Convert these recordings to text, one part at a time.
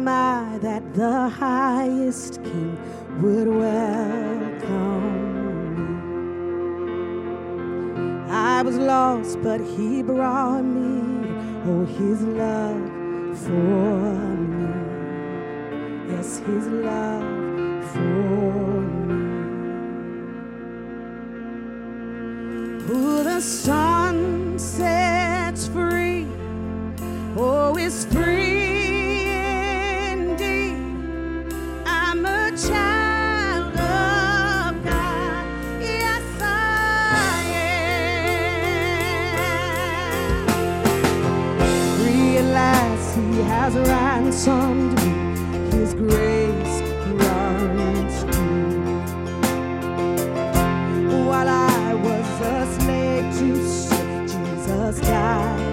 Am I that the highest king would welcome me? I was lost, but he brought me, oh, his love for me. Yes, his love for me. Who the sun has ransomed me. His grace runs deep. While I was a slave to sin, Jesus died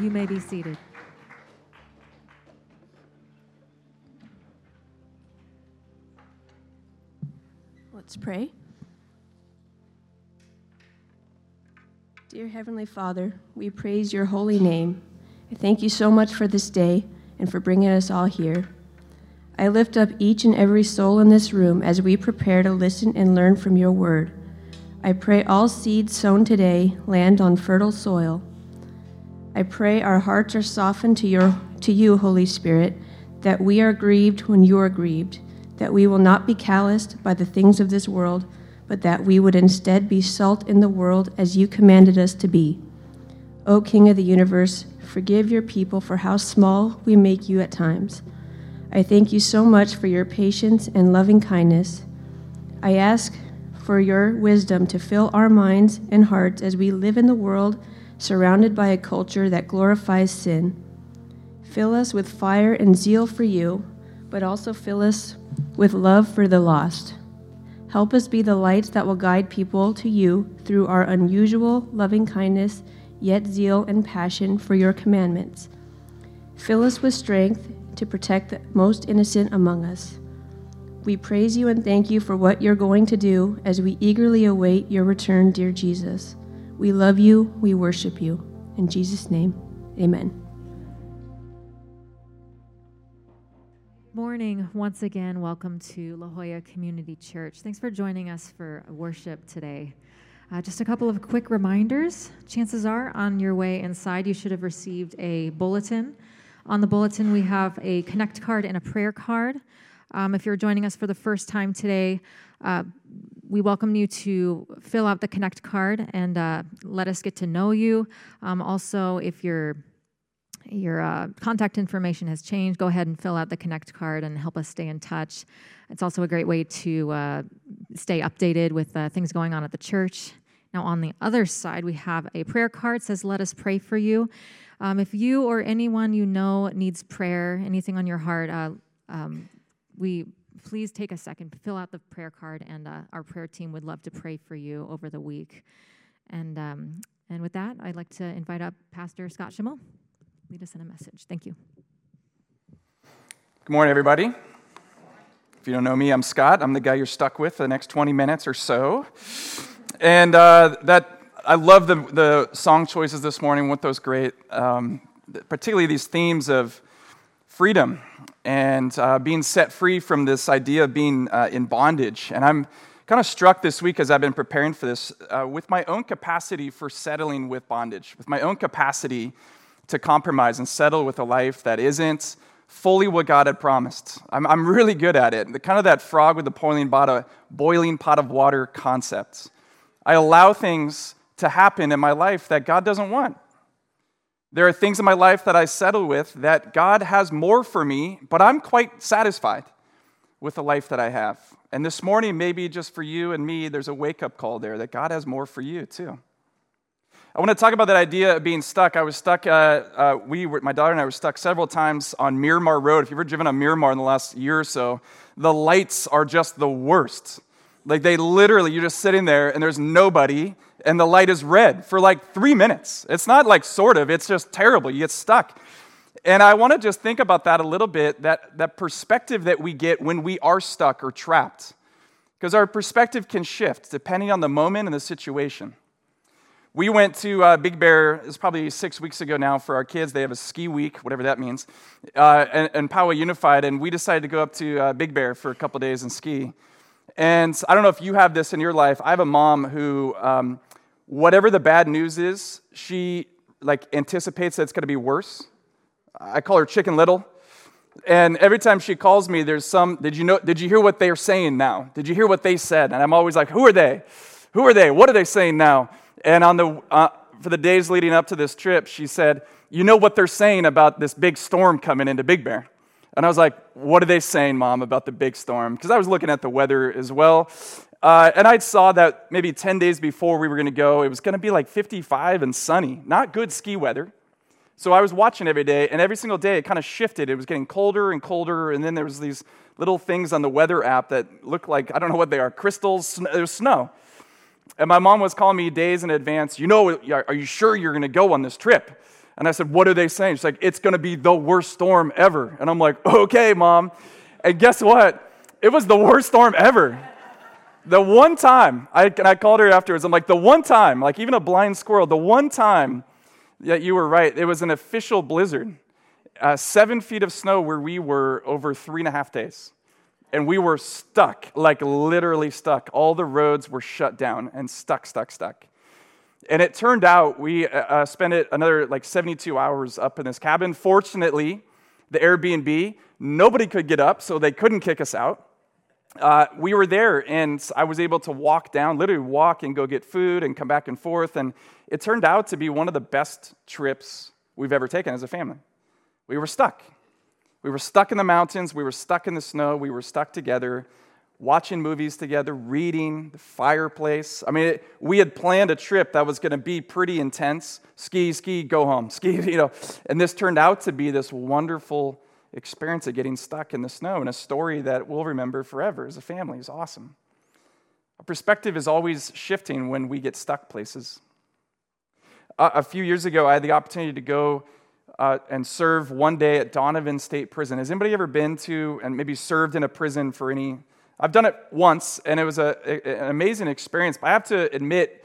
You may be seated. Let's pray. Dear Heavenly Father, we praise your holy name. I thank you so much for this day and for bringing us all here. I lift up each and every soul in this room as we prepare to listen and learn from your word. I pray all seeds sown today land on fertile soil. I pray our hearts are softened to, your, to you, Holy Spirit, that we are grieved when you are grieved, that we will not be calloused by the things of this world, but that we would instead be salt in the world as you commanded us to be. O King of the universe, forgive your people for how small we make you at times. I thank you so much for your patience and loving kindness. I ask for your wisdom to fill our minds and hearts as we live in the world surrounded by a culture that glorifies sin. Fill us with fire and zeal for you, but also fill us with love for the lost. Help us be the lights that will guide people to you through our unusual loving kindness, yet zeal and passion for your commandments. Fill us with strength to protect the most innocent among us. We praise you and thank you for what you're going to do as we eagerly await your return, dear Jesus. We love you, we worship you. In Jesus' name, amen. Morning, once again. Welcome to La Jolla Community Church. Thanks for joining us for worship today. Uh, just a couple of quick reminders. Chances are on your way inside, you should have received a bulletin. On the bulletin, we have a connect card and a prayer card. Um, if you're joining us for the first time today, uh, we welcome you to fill out the connect card and uh, let us get to know you. Um, also, if your your uh, contact information has changed, go ahead and fill out the connect card and help us stay in touch. It's also a great way to uh, stay updated with uh, things going on at the church. Now, on the other side, we have a prayer card says, Let us pray for you. Um, if you or anyone you know needs prayer, anything on your heart, uh, um, we please take a second, fill out the prayer card, and uh, our prayer team would love to pray for you over the week. And, um, and with that, I'd like to invite up Pastor Scott Schimmel. Lead us in a message. Thank you. Good morning, everybody. If you don't know me, I'm Scott. I'm the guy you're stuck with for the next 20 minutes or so. And uh, that I love the, the song choices this morning with those great, um, particularly these themes of freedom and uh, being set free from this idea of being uh, in bondage. And I'm kind of struck this week as I've been preparing for this uh, with my own capacity for settling with bondage, with my own capacity to compromise and settle with a life that isn't fully what God had promised. I'm, I'm really good at it. The kind of that frog with the boiling pot of, boiling pot of water concept. I allow things to happen in my life that God doesn't want. There are things in my life that I settle with that God has more for me, but I'm quite satisfied with the life that I have. And this morning, maybe just for you and me, there's a wake up call there that God has more for you too. I want to talk about that idea of being stuck. I was stuck, uh, uh, we were, my daughter and I were stuck several times on Miramar Road. If you've ever driven on Miramar in the last year or so, the lights are just the worst. Like they literally, you're just sitting there and there's nobody and the light is red for like three minutes. It's not like sort of, it's just terrible. You get stuck. And I want to just think about that a little bit that, that perspective that we get when we are stuck or trapped. Because our perspective can shift depending on the moment and the situation. We went to uh, Big Bear, it's probably six weeks ago now for our kids. They have a ski week, whatever that means, uh, and, and Poway Unified, and we decided to go up to uh, Big Bear for a couple days and ski. And I don't know if you have this in your life. I have a mom who, um, whatever the bad news is, she like anticipates that it's going to be worse. I call her Chicken Little. And every time she calls me, there's some, did you know, did you hear what they're saying now? Did you hear what they said? And I'm always like, who are they? Who are they? What are they saying now? And on the, uh, for the days leading up to this trip, she said, You know what they're saying about this big storm coming into Big Bear? And I was like, What are they saying, Mom, about the big storm? Because I was looking at the weather as well. Uh, and I saw that maybe 10 days before we were going to go, it was going to be like 55 and sunny. Not good ski weather. So I was watching every day, and every single day it kind of shifted. It was getting colder and colder, and then there was these little things on the weather app that looked like, I don't know what they are, crystals. Was snow. And my mom was calling me days in advance, you know, are you sure you're going to go on this trip? And I said, what are they saying? She's like, it's going to be the worst storm ever. And I'm like, okay, mom. And guess what? It was the worst storm ever. The one time, I, and I called her afterwards, I'm like, the one time, like even a blind squirrel, the one time that you were right, it was an official blizzard. Uh, seven feet of snow where we were over three and a half days and we were stuck, like literally stuck. All the roads were shut down and stuck, stuck, stuck. And it turned out we uh, uh spent it another like 72 hours up in this cabin. Fortunately, the Airbnb, nobody could get up, so they couldn't kick us out. Uh, we were there, and I was able to walk down, literally walk and go get food and come back and forth. And it turned out to be one of the best trips we've ever taken as a family. We were stuck. We were stuck in the mountains, we were stuck in the snow, we were stuck together, watching movies together, reading, the fireplace. I mean, it, we had planned a trip that was going to be pretty intense ski, ski, go home, ski, you know. And this turned out to be this wonderful experience of getting stuck in the snow and a story that we'll remember forever as a family. is awesome. Our perspective is always shifting when we get stuck places. a few years ago, I had the opportunity to go uh, and serve one day at Donovan State Prison. Has anybody ever been to and maybe served in a prison for any I've done it once, and it was a, a, an amazing experience. But I have to admit,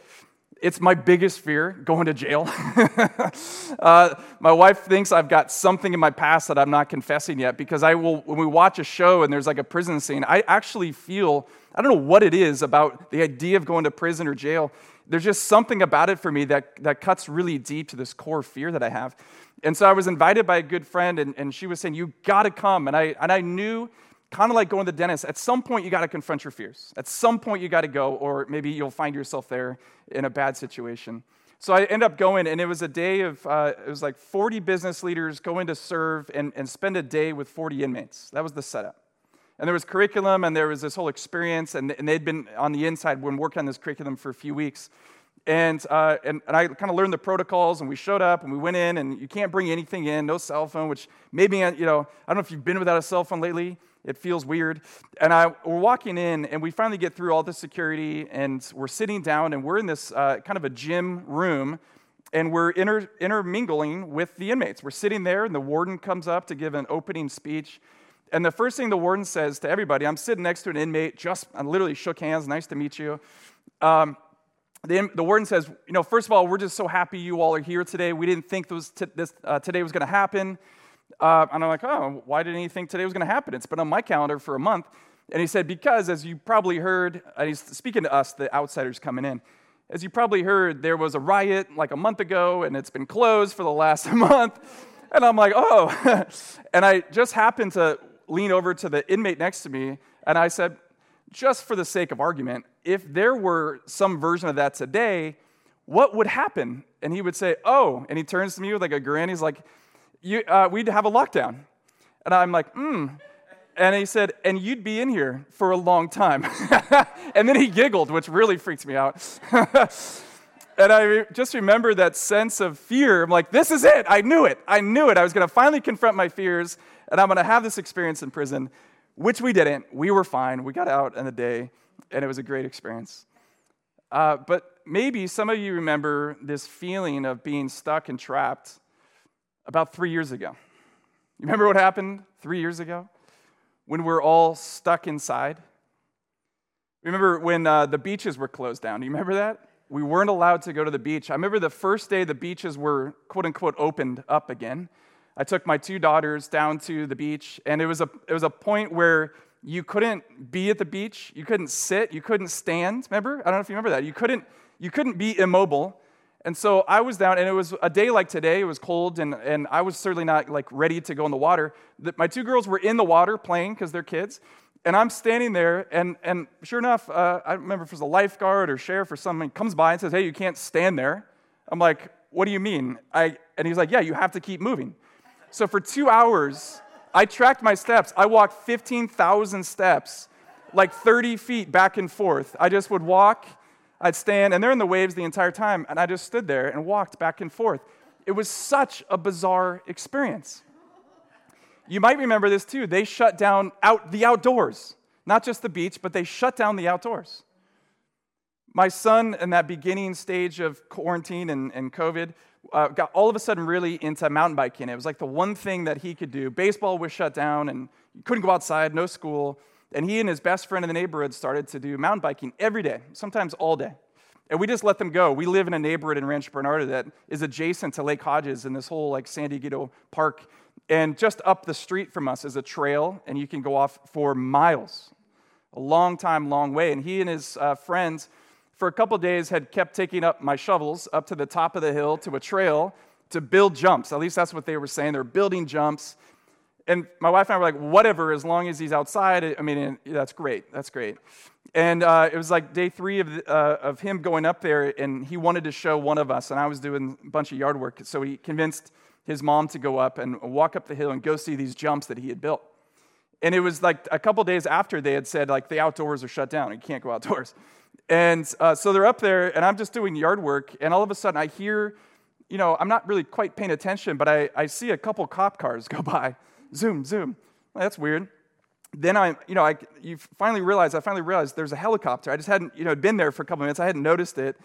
it's my biggest fear going to jail. uh, my wife thinks I've got something in my past that I'm not confessing yet because I will, when we watch a show and there's like a prison scene, I actually feel, I don't know what it is about the idea of going to prison or jail. There's just something about it for me that, that cuts really deep to this core fear that I have. And so I was invited by a good friend, and, and she was saying, You got to come. And I, and I knew kind of like going to the dentist, at some point you got to confront your fears. At some point you got to go, or maybe you'll find yourself there in a bad situation. So I end up going, and it was a day of, uh, it was like 40 business leaders going to serve and, and spend a day with 40 inmates. That was the setup. And there was curriculum, and there was this whole experience, and, and they'd been on the inside when working on this curriculum for a few weeks. And, uh, and, and, I kind of learned the protocols, and we showed up, and we went in, and you can't bring anything in, no cell phone, which maybe, you know, I don't know if you've been without a cell phone lately. It feels weird. And I, we're walking in, and we finally get through all the security, and we're sitting down, and we're in this uh, kind of a gym room, and we're inter, intermingling with the inmates. We're sitting there, and the warden comes up to give an opening speech. And the first thing the warden says to everybody, I'm sitting next to an inmate, just I literally shook hands, nice to meet you. Um, the, the, warden says, you know, first of all, we're just so happy you all are here today. We didn't think this, this uh, today was going to happen. Uh, and I'm like, oh, why didn't he think today was going to happen? It's been on my calendar for a month. And he said, because as you probably heard, and he's speaking to us, the outsiders coming in, as you probably heard, there was a riot like a month ago, and it's been closed for the last month. And I'm like, oh. and I just happened to lean over to the inmate next to me, and I said, just for the sake of argument, if there were some version of that today, what would happen? And he would say, oh. And he turns to me with like a grin. He's like, you, uh, we'd have a lockdown. And I'm like, hmm. And he said, and you'd be in here for a long time. and then he giggled, which really freaked me out. and I just remember that sense of fear. I'm like, this is it. I knew it. I knew it. I was going to finally confront my fears, and I'm going to have this experience in prison, which we didn't. We were fine. We got out in the day, and it was a great experience. Uh, but maybe some of you remember this feeling of being stuck and trapped about three years ago. You remember what happened three years ago when we're all stuck inside? Remember when uh, the beaches were closed down? Do you remember that? We weren't allowed to go to the beach. I remember the first day the beaches were quote unquote opened up again. I took my two daughters down to the beach, and it was a, it was a point where you couldn't be at the beach, you couldn't sit, you couldn't stand. Remember? I don't know if you remember that. You couldn't, you couldn't be immobile. And so I was down, and it was a day like today. It was cold, and, and I was certainly not like ready to go in the water. The, my two girls were in the water playing because they're kids, and I'm standing there, and, and sure enough, uh, I remember if it was a lifeguard or sheriff or something comes by and says, "Hey, you can't stand there." I'm like, "What do you mean?" I, and he's like, "Yeah, you have to keep moving." So for two hours, I tracked my steps. I walked 15,000 steps, like 30 feet back and forth. I just would walk I'd stand, and they're in the waves the entire time, and I just stood there and walked back and forth. It was such a bizarre experience. You might remember this too. They shut down out the outdoors, not just the beach, but they shut down the outdoors. My son, in that beginning stage of quarantine and, and COVID, uh, got all of a sudden really into mountain biking. It was like the one thing that he could do. Baseball was shut down, and you couldn't go outside, no school. And he and his best friend in the neighborhood started to do mountain biking every day, sometimes all day. And we just let them go. We live in a neighborhood in Rancho Bernardo that is adjacent to Lake Hodges and this whole like San Diego Park. And just up the street from us is a trail, and you can go off for miles, a long time, long way. And he and his uh, friends, for a couple days, had kept taking up my shovels up to the top of the hill to a trail to build jumps. At least that's what they were saying. They're building jumps and my wife and I were like, whatever, as long as he's outside. I mean, that's great. That's great. And uh, it was like day three of, uh, of him going up there, and he wanted to show one of us, and I was doing a bunch of yard work. So he convinced his mom to go up and walk up the hill and go see these jumps that he had built. And it was like a couple days after they had said, like, the outdoors are shut down. You can't go outdoors. And uh, so they're up there, and I'm just doing yard work, and all of a sudden I hear, you know, I'm not really quite paying attention, but I, I see a couple cop cars go by zoom, zoom. Well, that's weird. Then I, you know, I, you finally realize, I finally realized there's a helicopter. I just hadn't, you know, been there for a couple minutes. I hadn't noticed it.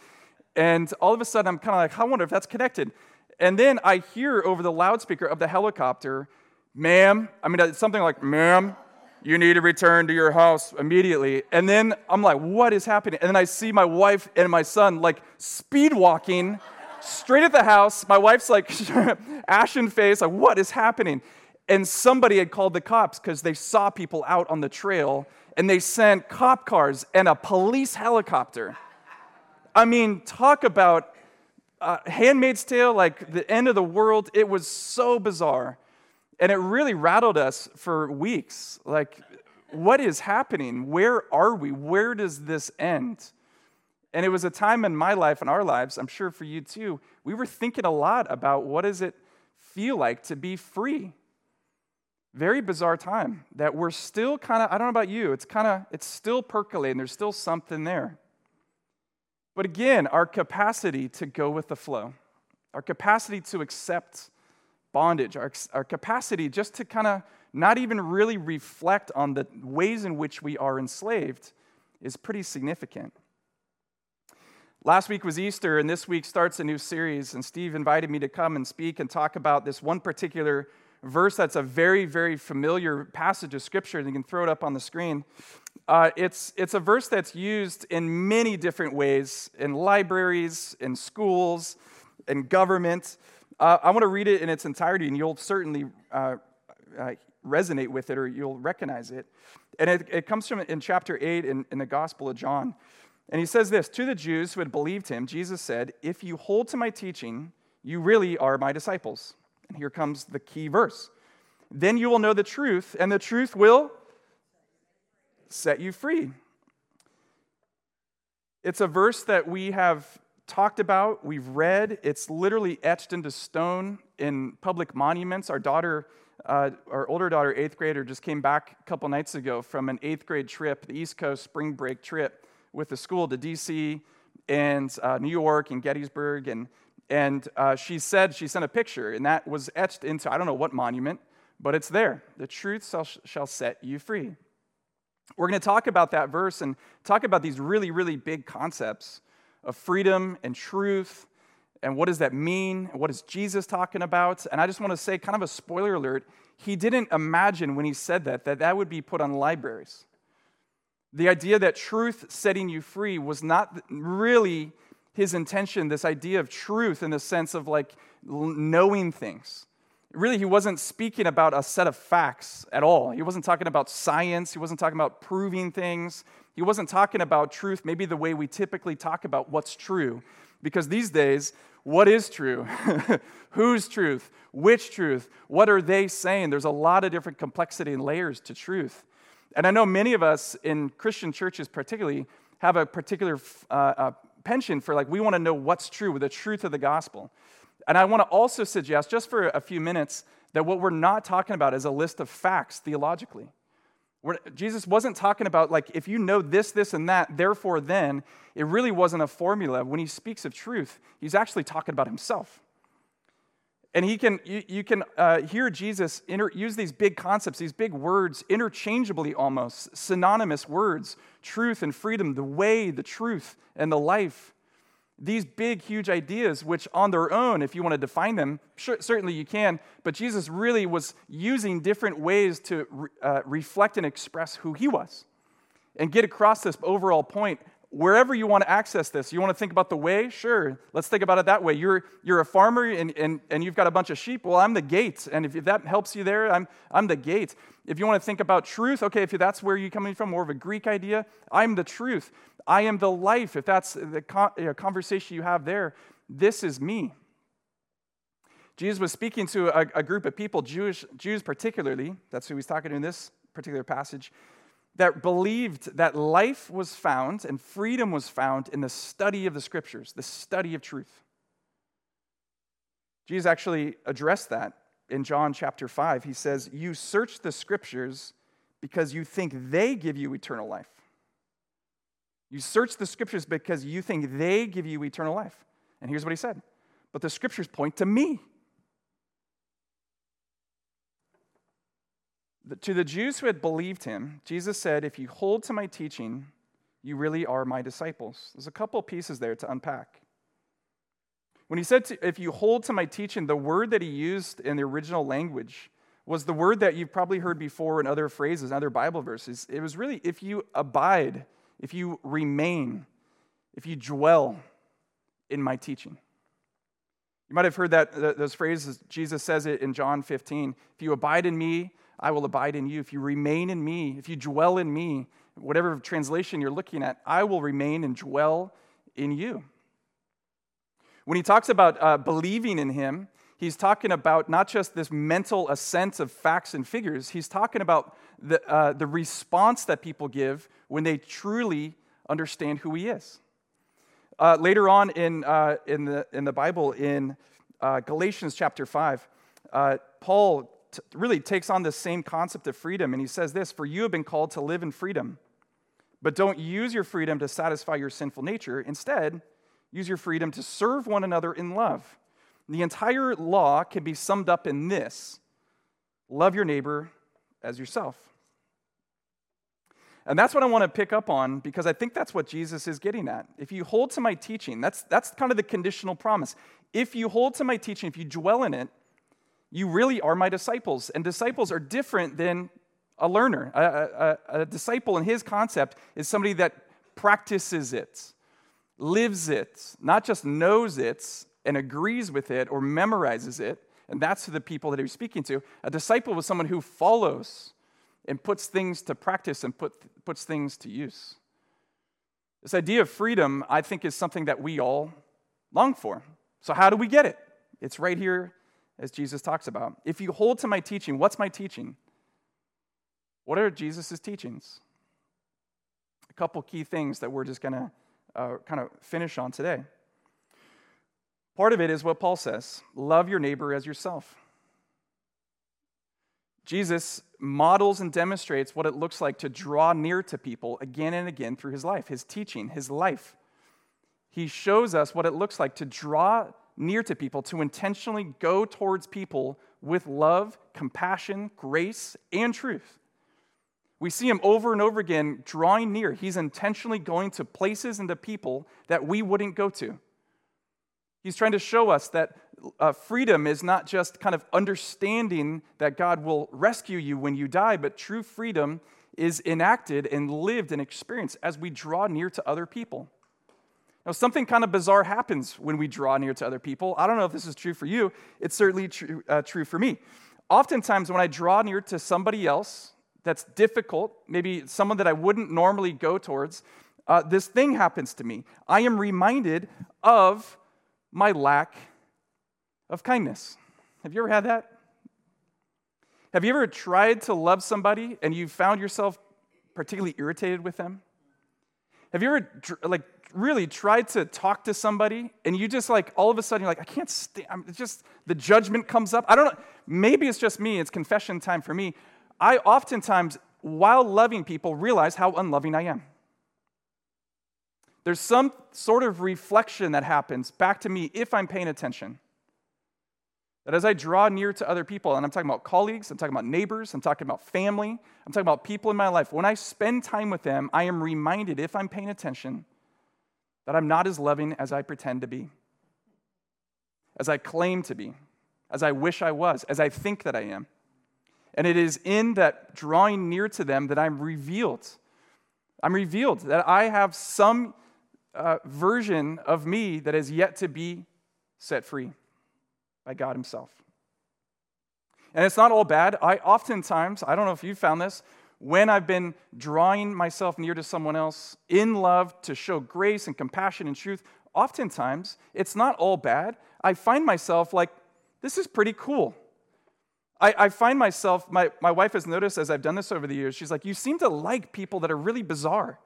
And all of a sudden, I'm kind of like, I wonder if that's connected. And then I hear over the loudspeaker of the helicopter, ma'am, I mean, it's something like, ma'am, You need to return to your house immediately. And then I'm like, What is happening? And then I see my wife and my son like speed walking straight at the house. My wife's like, ashen face, like, What is happening? And somebody had called the cops because they saw people out on the trail and they sent cop cars and a police helicopter. I mean, talk about uh, Handmaid's Tale, like the end of the world. It was so bizarre. And it really rattled us for weeks. Like, what is happening? Where are we? Where does this end? And it was a time in my life and our lives, I'm sure for you too, we were thinking a lot about what does it feel like to be free? Very bizarre time that we're still kind of, I don't know about you, it's kind of, it's still percolating. There's still something there. But again, our capacity to go with the flow, our capacity to accept bondage, our, our capacity just to kind of not even really reflect on the ways in which we are enslaved is pretty significant. Last week was Easter, and this week starts a new series. And Steve invited me to come and speak and talk about this one particular verse that's a very, very familiar passage of Scripture. And you can throw it up on the screen. Uh, it's, it's a verse that's used in many different ways in libraries, in schools, in government. Uh, I want to read it in its entirety, and you'll certainly uh, uh, resonate with it or you'll recognize it. And it, it comes from in chapter 8 in, in the Gospel of John. And he says this To the Jews who had believed him, Jesus said, If you hold to my teaching, you really are my disciples. And here comes the key verse. Then you will know the truth, and the truth will set you free. It's a verse that we have talked about, we've read. It's literally etched into stone in public monuments. Our daughter, uh, our older daughter, eighth grader, just came back a couple nights ago from an eighth grade trip, the East Coast spring break trip with the school to DC and uh, New York and Gettysburg. And, and uh, she said, she sent a picture, and that was etched into, I don't know what monument, but it's there. The truth shall, shall set you free. We're going to talk about that verse and talk about these really, really big concepts of freedom and truth. And what does that mean? What is Jesus talking about? And I just want to say, kind of a spoiler alert, he didn't imagine when he said that, that that would be put on libraries. The idea that truth setting you free was not really his intention, this idea of truth in the sense of like knowing things. Really, he wasn't speaking about a set of facts at all. He wasn't talking about science. He wasn't talking about proving things. He wasn't talking about truth, maybe the way we typically talk about what's true. Because these days, what is true? Whose truth? Which truth? What are they saying? There's a lot of different complexity and layers to truth. And I know many of us in Christian churches, particularly, have a particular uh, uh, penchant for like, we want to know what's true with the truth of the gospel. And I want to also suggest, just for a few minutes, that what we're not talking about is a list of facts theologically. We're, Jesus wasn't talking about, like, if you know this, this, and that, therefore then. It really wasn't a formula. When he speaks of truth, he's actually talking about himself. And he can, you, you can uh, hear Jesus inter- use these big concepts, these big words, interchangeably almost, synonymous words truth and freedom, the way, the truth, and the life. These big, huge ideas, which on their own, if you want to define them, sure, certainly you can, but Jesus really was using different ways to re- uh, reflect and express who he was and get across this overall point. Wherever you want to access this, you want to think about the way? Sure, let's think about it that way. You're, you're a farmer and, and, and you've got a bunch of sheep. Well, I'm the gate. And if that helps you there, I'm, I'm the gate. If you want to think about truth, okay, if that's where you're coming from, more of a Greek idea, I'm the truth. I am the life. If that's the conversation you have there, this is me. Jesus was speaking to a, a group of people, Jewish, Jews particularly, that's who he's talking to in this particular passage, that believed that life was found and freedom was found in the study of the scriptures, the study of truth. Jesus actually addressed that in John chapter 5. He says, You search the scriptures because you think they give you eternal life. You search the scriptures because you think they give you eternal life. And here's what he said But the scriptures point to me. To the Jews who had believed him, Jesus said, If you hold to my teaching, you really are my disciples. There's a couple pieces there to unpack. When he said, to, If you hold to my teaching, the word that he used in the original language was the word that you've probably heard before in other phrases, other Bible verses. It was really if you abide, if you remain, if you dwell in my teaching. You might have heard that those phrases. Jesus says it in John 15. If you abide in me, I will abide in you. If you remain in me, if you dwell in me, whatever translation you're looking at, I will remain and dwell in you. When he talks about uh, believing in him, he's talking about not just this mental assent of facts and figures, he's talking about the, uh, the response that people give when they truly understand who he is. Uh, later on in, uh, in, the, in the Bible, in uh, Galatians chapter 5, uh, Paul t- really takes on the same concept of freedom, and he says this For you have been called to live in freedom, but don't use your freedom to satisfy your sinful nature. Instead, use your freedom to serve one another in love. The entire law can be summed up in this love your neighbor as yourself. And that's what I want to pick up on because I think that's what Jesus is getting at. If you hold to my teaching, that's, that's kind of the conditional promise. If you hold to my teaching, if you dwell in it, you really are my disciples. And disciples are different than a learner. A, a, a disciple in his concept is somebody that practices it, lives it, not just knows it and agrees with it or memorizes it. And that's the people that he was speaking to. A disciple was someone who follows and puts things to practice and put, puts things to use. This idea of freedom, I think, is something that we all long for. So, how do we get it? It's right here as Jesus talks about. If you hold to my teaching, what's my teaching? What are Jesus' teachings? A couple key things that we're just going to uh, kind of finish on today. Part of it is what Paul says love your neighbor as yourself. Jesus models and demonstrates what it looks like to draw near to people again and again through his life, his teaching, his life. He shows us what it looks like to draw near to people, to intentionally go towards people with love, compassion, grace, and truth. We see him over and over again drawing near. He's intentionally going to places and to people that we wouldn't go to. He's trying to show us that uh, freedom is not just kind of understanding that God will rescue you when you die, but true freedom is enacted and lived and experienced as we draw near to other people. Now, something kind of bizarre happens when we draw near to other people. I don't know if this is true for you, it's certainly true, uh, true for me. Oftentimes, when I draw near to somebody else that's difficult, maybe someone that I wouldn't normally go towards, uh, this thing happens to me. I am reminded of my lack of kindness. Have you ever had that? Have you ever tried to love somebody and you found yourself particularly irritated with them? Have you ever like really tried to talk to somebody and you just like all of a sudden you're like I can't stand I'm just the judgment comes up. I don't know maybe it's just me, it's confession time for me. I oftentimes while loving people realize how unloving I am. There's some sort of reflection that happens back to me if I'm paying attention. That as I draw near to other people, and I'm talking about colleagues, I'm talking about neighbors, I'm talking about family, I'm talking about people in my life, when I spend time with them, I am reminded, if I'm paying attention, that I'm not as loving as I pretend to be, as I claim to be, as I wish I was, as I think that I am. And it is in that drawing near to them that I'm revealed. I'm revealed that I have some uh, version of me that is yet to be set free by God Himself. And it's not all bad. I oftentimes, I don't know if you found this, when I've been drawing myself near to someone else in love to show grace and compassion and truth, oftentimes it's not all bad. I find myself like, this is pretty cool. I, I, find myself, my, my wife has noticed as I've done this over the years, she's like, you seem to like people that are really bizarre.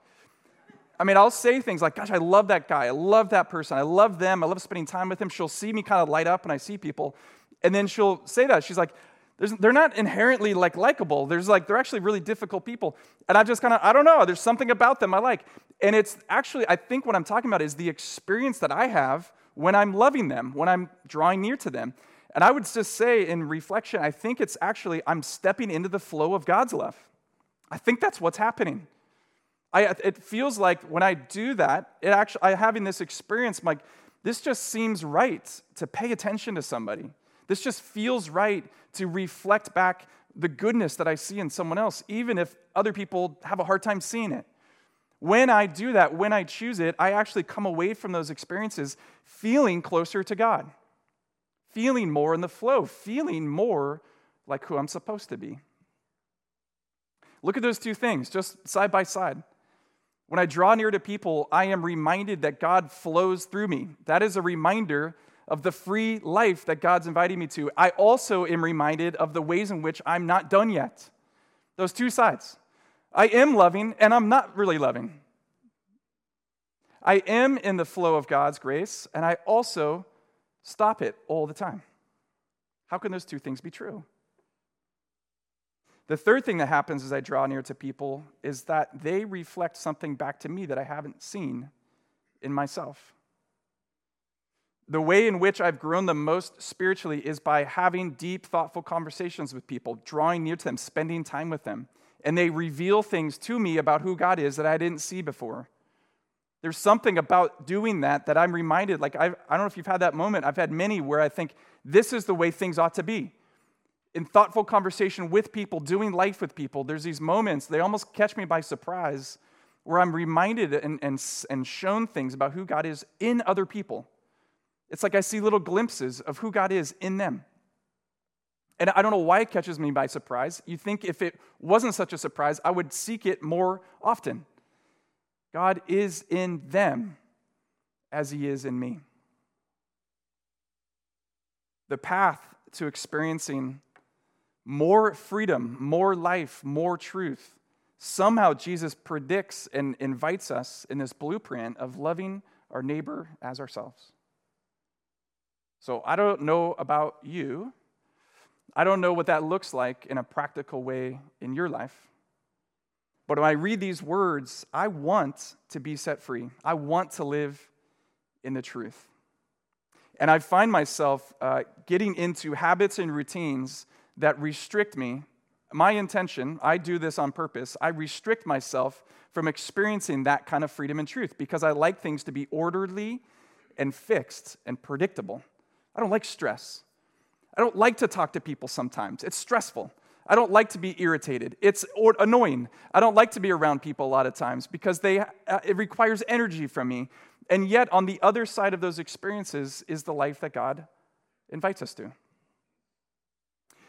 I mean, I'll say things like, gosh, I love that guy. I love that person. I love them. I love spending time with them. She'll see me kind of light up when I see people. And then she'll say that. She's like, they're not inherently like likable. There's like, they're actually really difficult people. And I just kind of, I don't know, there's something about them I like. And it's actually, I think what I'm talking about is the experience that I have when I'm loving them, when I'm drawing near to them. And I would just say in reflection, I think it's actually, I'm stepping into the flow of God's love. I think that's what's happening. I, it feels like when I do that, it actually, I having this experience, I'm like, this just seems right to pay attention to somebody. This just feels right to reflect back the goodness that I see in someone else, even if other people have a hard time seeing it. When I do that, when I choose it, I actually come away from those experiences feeling closer to God, feeling more in the flow, feeling more like who I'm supposed to be. Look at those two things just side by side. When I draw near to people, I am reminded that God flows through me. That is a reminder of the free life that God's inviting me to. I also am reminded of the ways in which I'm not done yet. Those two sides. I am loving and I'm not really loving. I am in the flow of God's grace and I also stop it all the time. How can those two things be true? The third thing that happens as I draw near to people is that they reflect something back to me that I haven't seen in myself. The way in which I've grown the most spiritually is by having deep, thoughtful conversations with people, drawing near to them, spending time with them. And they reveal things to me about who God is that I didn't see before. There's something about doing that that I'm reminded. Like, I've, I do not know if you've had that moment. I've had many where I think this is the way things ought to be in thoughtful conversation with people, doing life with people, there's these moments, they almost catch me by surprise, where I'm reminded and, and, and shown things about who God is in other people. It's like I see little glimpses of who God is in them. And I don't know why it catches me by surprise. You think if it wasn't such a surprise, I would seek it more often. God is in them as he is in me. The path to experiencing more freedom, more life, more truth. Somehow, Jesus predicts and invites us in this blueprint of loving our neighbor as ourselves. So, I don't know about you. I don't know what that looks like in a practical way in your life. But when I read these words, I want to be set free. I want to live in the truth. And I find myself uh, getting into habits and routines that restrict me. My intention, I do this on purpose, I restrict myself from experiencing that kind of freedom and truth because I like things to be orderly and fixed and predictable. I don't like stress. I don't like to talk to people sometimes. It's stressful. I don't like to be irritated. It's annoying. I don't like to be around people a lot of times because they, uh, it requires energy from me. And yet, on the other side of those experiences is the life that God invites us to.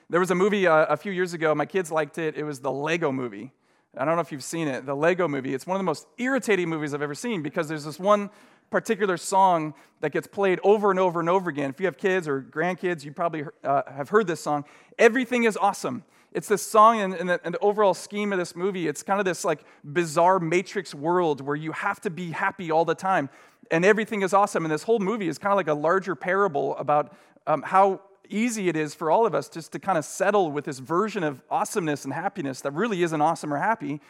There was a movie uh, a few years ago, my kids liked it. It was the Lego movie. I don't know if you've seen it, the Lego movie. It's one of the most irritating movies I've ever seen because there's this one particular song that gets played over and over and over again. If you have kids or grandkids, you probably uh, have heard this song. Everything is awesome. It's this song and, and, the, the overall scheme of this movie. It's kind of this like bizarre matrix world where you have to be happy all the time and everything is awesome. And this whole movie is kind of like a larger parable about um, how easy it is for all of us just to kind of settle with this version of awesomeness and happiness that really isn't awesome or happy.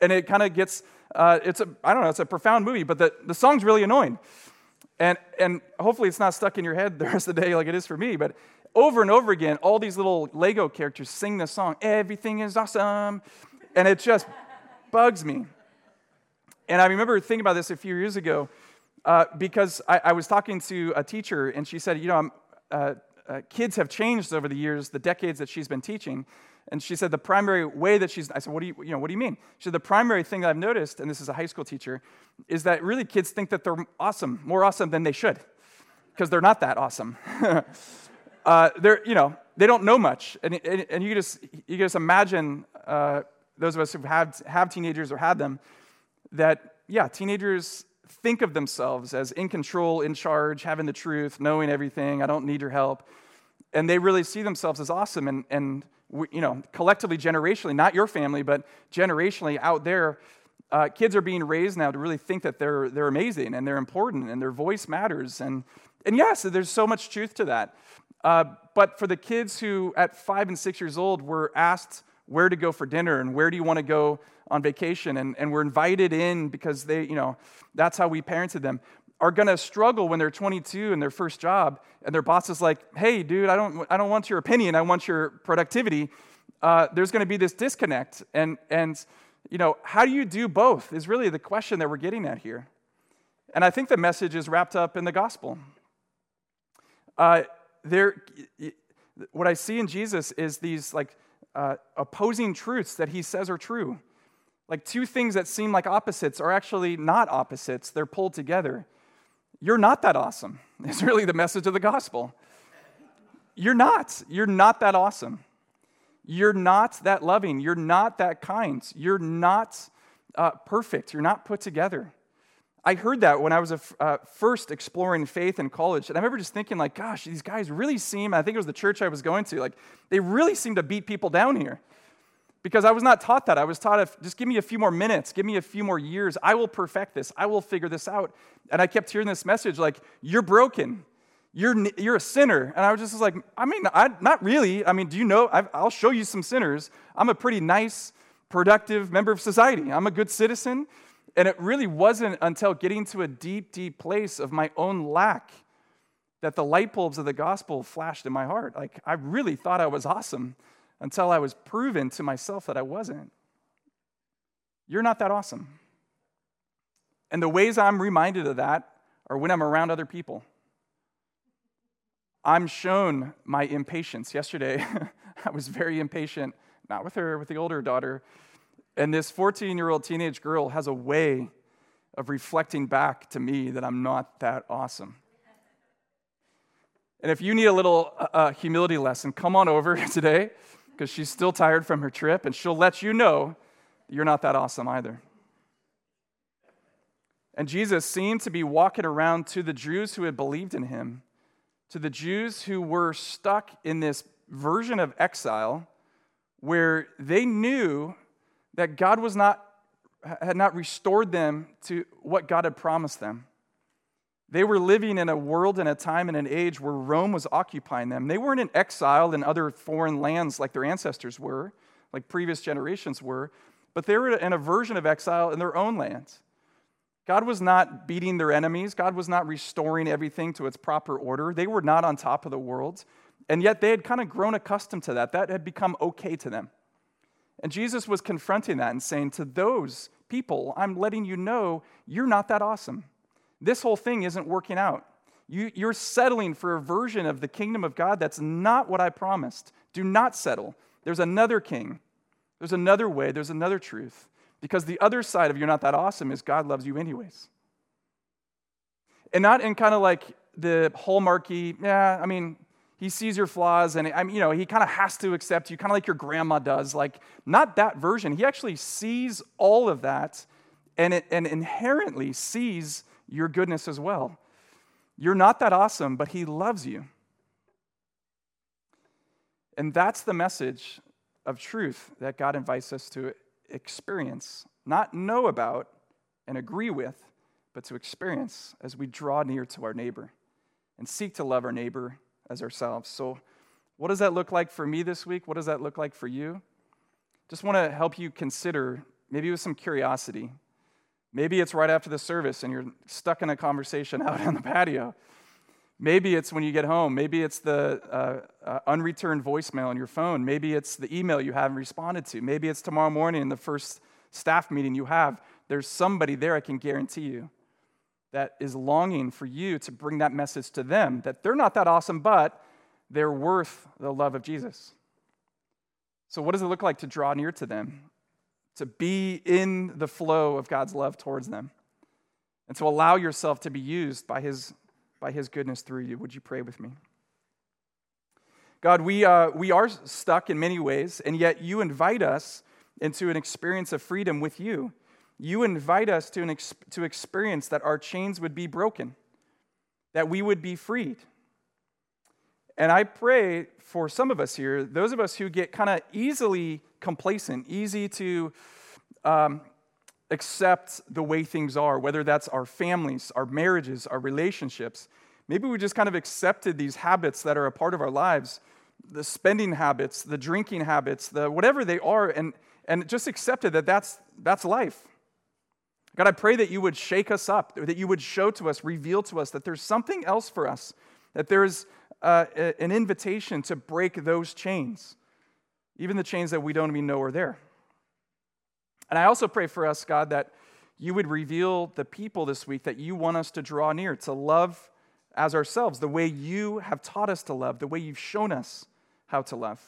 And it kind of gets, uh, it's a, I don't know, it's a profound movie, but the, the song's really annoying. And, and hopefully it's not stuck in your head the rest of the day like it is for me, but over and over again, all these little Lego characters sing this song, Everything is awesome. And it just bugs me. And I remember thinking about this a few years ago uh, because I, I, was talking to a teacher, and she said, You know, I'm, uh, uh, kids have changed over the years, the decades that she's been teaching. And she said the primary way that she's, I said, what do you, you know, what do you mean? She said the primary thing that I've noticed, and this is a high school teacher, is that really kids think that they're awesome, more awesome than they should, because they're not that awesome. uh, they're, you know, they don't know much. And, and, and you just, you just imagine uh, those of us who have, have teenagers or had them, that, yeah, teenagers think of themselves as in control, in charge, having the truth, knowing everything, I don't need your help. And they really see themselves as awesome. And, and we, you know, collectively, generationally, not your family, but generationally out there, uh, kids are being raised now to really think that they're, they're amazing and they're important and their voice matters. And, and yes, there's so much truth to that. Uh, but for the kids who, at five and six years old, were asked where to go for dinner and where do you want to go on vacation and, and we're invited in because they, you know, that's how we parented them, are going to struggle when they're 22 and their first job and their boss is like, hey, dude, I don't, I don't want your opinion, I want your productivity. Uh, there's going to be this disconnect. And, and, you know, how do you do both is really the question that we're getting at here. And I think the message is wrapped up in the gospel. Uh, there, what I see in Jesus is these like uh, opposing truths that he says are true. Like two things that seem like opposites are actually not opposites, they're pulled together. You're not that awesome, is really the message of the gospel. You're not. You're not that awesome. You're not that loving. You're not that kind. You're not uh, perfect. You're not put together. I heard that when I was uh, first exploring faith in college. And I remember just thinking, like, gosh, these guys really seem, I think it was the church I was going to, like, they really seem to beat people down here. Because I was not taught that. I was taught, if, just give me a few more minutes, give me a few more years. I will perfect this. I will figure this out. And I kept hearing this message, like, you're broken. You're, you're a sinner. And I was just like, I mean, I, not really. I mean, do you know? i I'll show you some sinners. I'm a pretty nice, productive member of society. I'm a good citizen. And it really wasn't until getting to a deep, deep place of my own lack that the light bulbs of the gospel flashed in my heart. Like, I really thought I was awesome until I was proven to myself that I wasn't. You're not that awesome. And the ways I'm reminded of that are when I'm around other people. I'm shown my impatience. Yesterday, I was very impatient, not with her, with the older daughter, and this 14 year old teenage girl has a way of reflecting back to me that I'm not that awesome. And if you need a little uh, uh humility lesson, come on over today because she's still tired from her trip and she'll let you know you're not that awesome either. And Jesus seemed to be walking around to the Jews who had believed in him, to the Jews who were stuck in this version of exile where they knew that God was not, had not restored them to what God had promised them. They were living in a world and a time and an age where Rome was occupying them. They weren't in exile in other foreign lands like their ancestors were, like previous generations were, but they were in a version of exile in their own lands. God was not beating their enemies. God was not restoring everything to its proper order. They were not on top of the world. And yet they had kind of grown accustomed to that. That had become okay to them. And Jesus was confronting that and saying, To those people, I'm letting you know you're not that awesome. This whole thing isn't working out. You, you're settling for a version of the kingdom of God that's not what I promised. Do not settle. There's another king, there's another way, there's another truth. Because the other side of you're not that awesome is God loves you anyways. And not in kind of like the hallmarky, yeah, I mean, he sees your flaws and I mean, you know, he kind of has to accept you, kind of like your grandma does. Like, not that version. He actually sees all of that and, it, and inherently sees your goodness as well. You're not that awesome, but he loves you. And that's the message of truth that God invites us to experience, not know about and agree with, but to experience as we draw near to our neighbor and seek to love our neighbor as ourselves. So, what does that look like for me this week? What does that look like for you? Just want to help you consider, maybe with some curiosity. Maybe it's right after the service and you're stuck in a conversation out on the patio. Maybe it's when you get home. Maybe it's the uh, uh, unreturned voicemail on your phone. Maybe it's the email you haven't responded to. Maybe it's tomorrow morning in the first staff meeting you have. There's somebody there, I can guarantee you, that is longing for you to bring that message to them that they're not that awesome, but they're worth the love of Jesus. So, what does it look like to draw near to them? To be in the flow of God's love towards them, and to allow yourself to be used by His, by his goodness through you. Would you pray with me? God, we, uh, we are stuck in many ways, and yet you invite us into an experience of freedom with you you invite us to, an ex- to experience that our chains would be broken, that we would be freed. And I pray for some of us here, those of us who get kind of easily complacent, easy to um, accept the way things are, whether that's our families, our marriages, our relationships. Maybe we just kind of accepted these habits that are a part of our lives the spending habits, the drinking habits, the whatever they are, and, and just accepted that that's, that's life. God, I pray that you would shake us up, that you would show to us, reveal to us that there's something else for us, that there's uh, an invitation to break those chains, even the chains that we don't even know are there. And I also pray for us, God, that you would reveal the people this week that you want us to draw near, to love as ourselves, the way you have taught us to love, the way you've shown us how to love.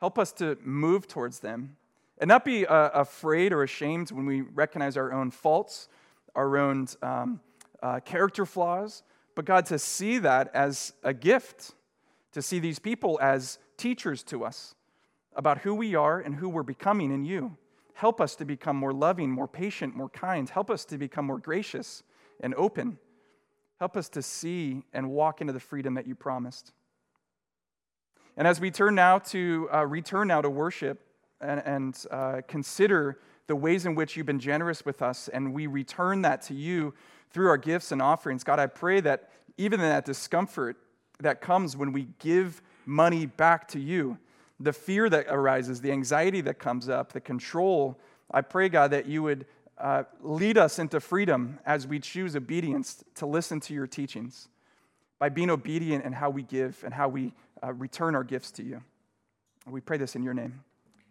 Help us to move towards them and not be uh, afraid or ashamed when we recognize our own faults, our own um, uh, character flaws, but God, to see that as a gift, to see these people as teachers to us about who we are and who we're becoming in you. Help us to become more loving, more patient, more kind. Help us to become more gracious and open. Help us to see and walk into the freedom that you promised. And as we turn now to uh, return now to worship and, and uh, consider the ways in which you've been generous with us, and we return that to you through our gifts and offerings, God, I pray that even in that discomfort that comes when we give money back to you, the fear that arises, the anxiety that comes up, the control, I pray, God, that you would uh, lead us into freedom as we choose obedience to listen to your teachings by being obedient in how we give and how we uh, return our gifts to you. We pray this in your name.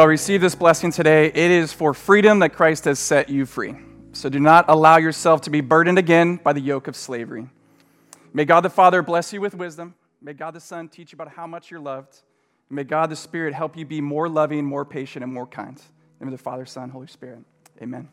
Well, receive this blessing today. It is for freedom that Christ has set you free. So do not allow yourself to be burdened again by the yoke of slavery. May God the Father bless you with wisdom. May God the Son teach you about how much you're loved. And may God the Spirit help you be more loving, more patient, and more kind. In the name of the Father, Son, Holy Spirit. Amen.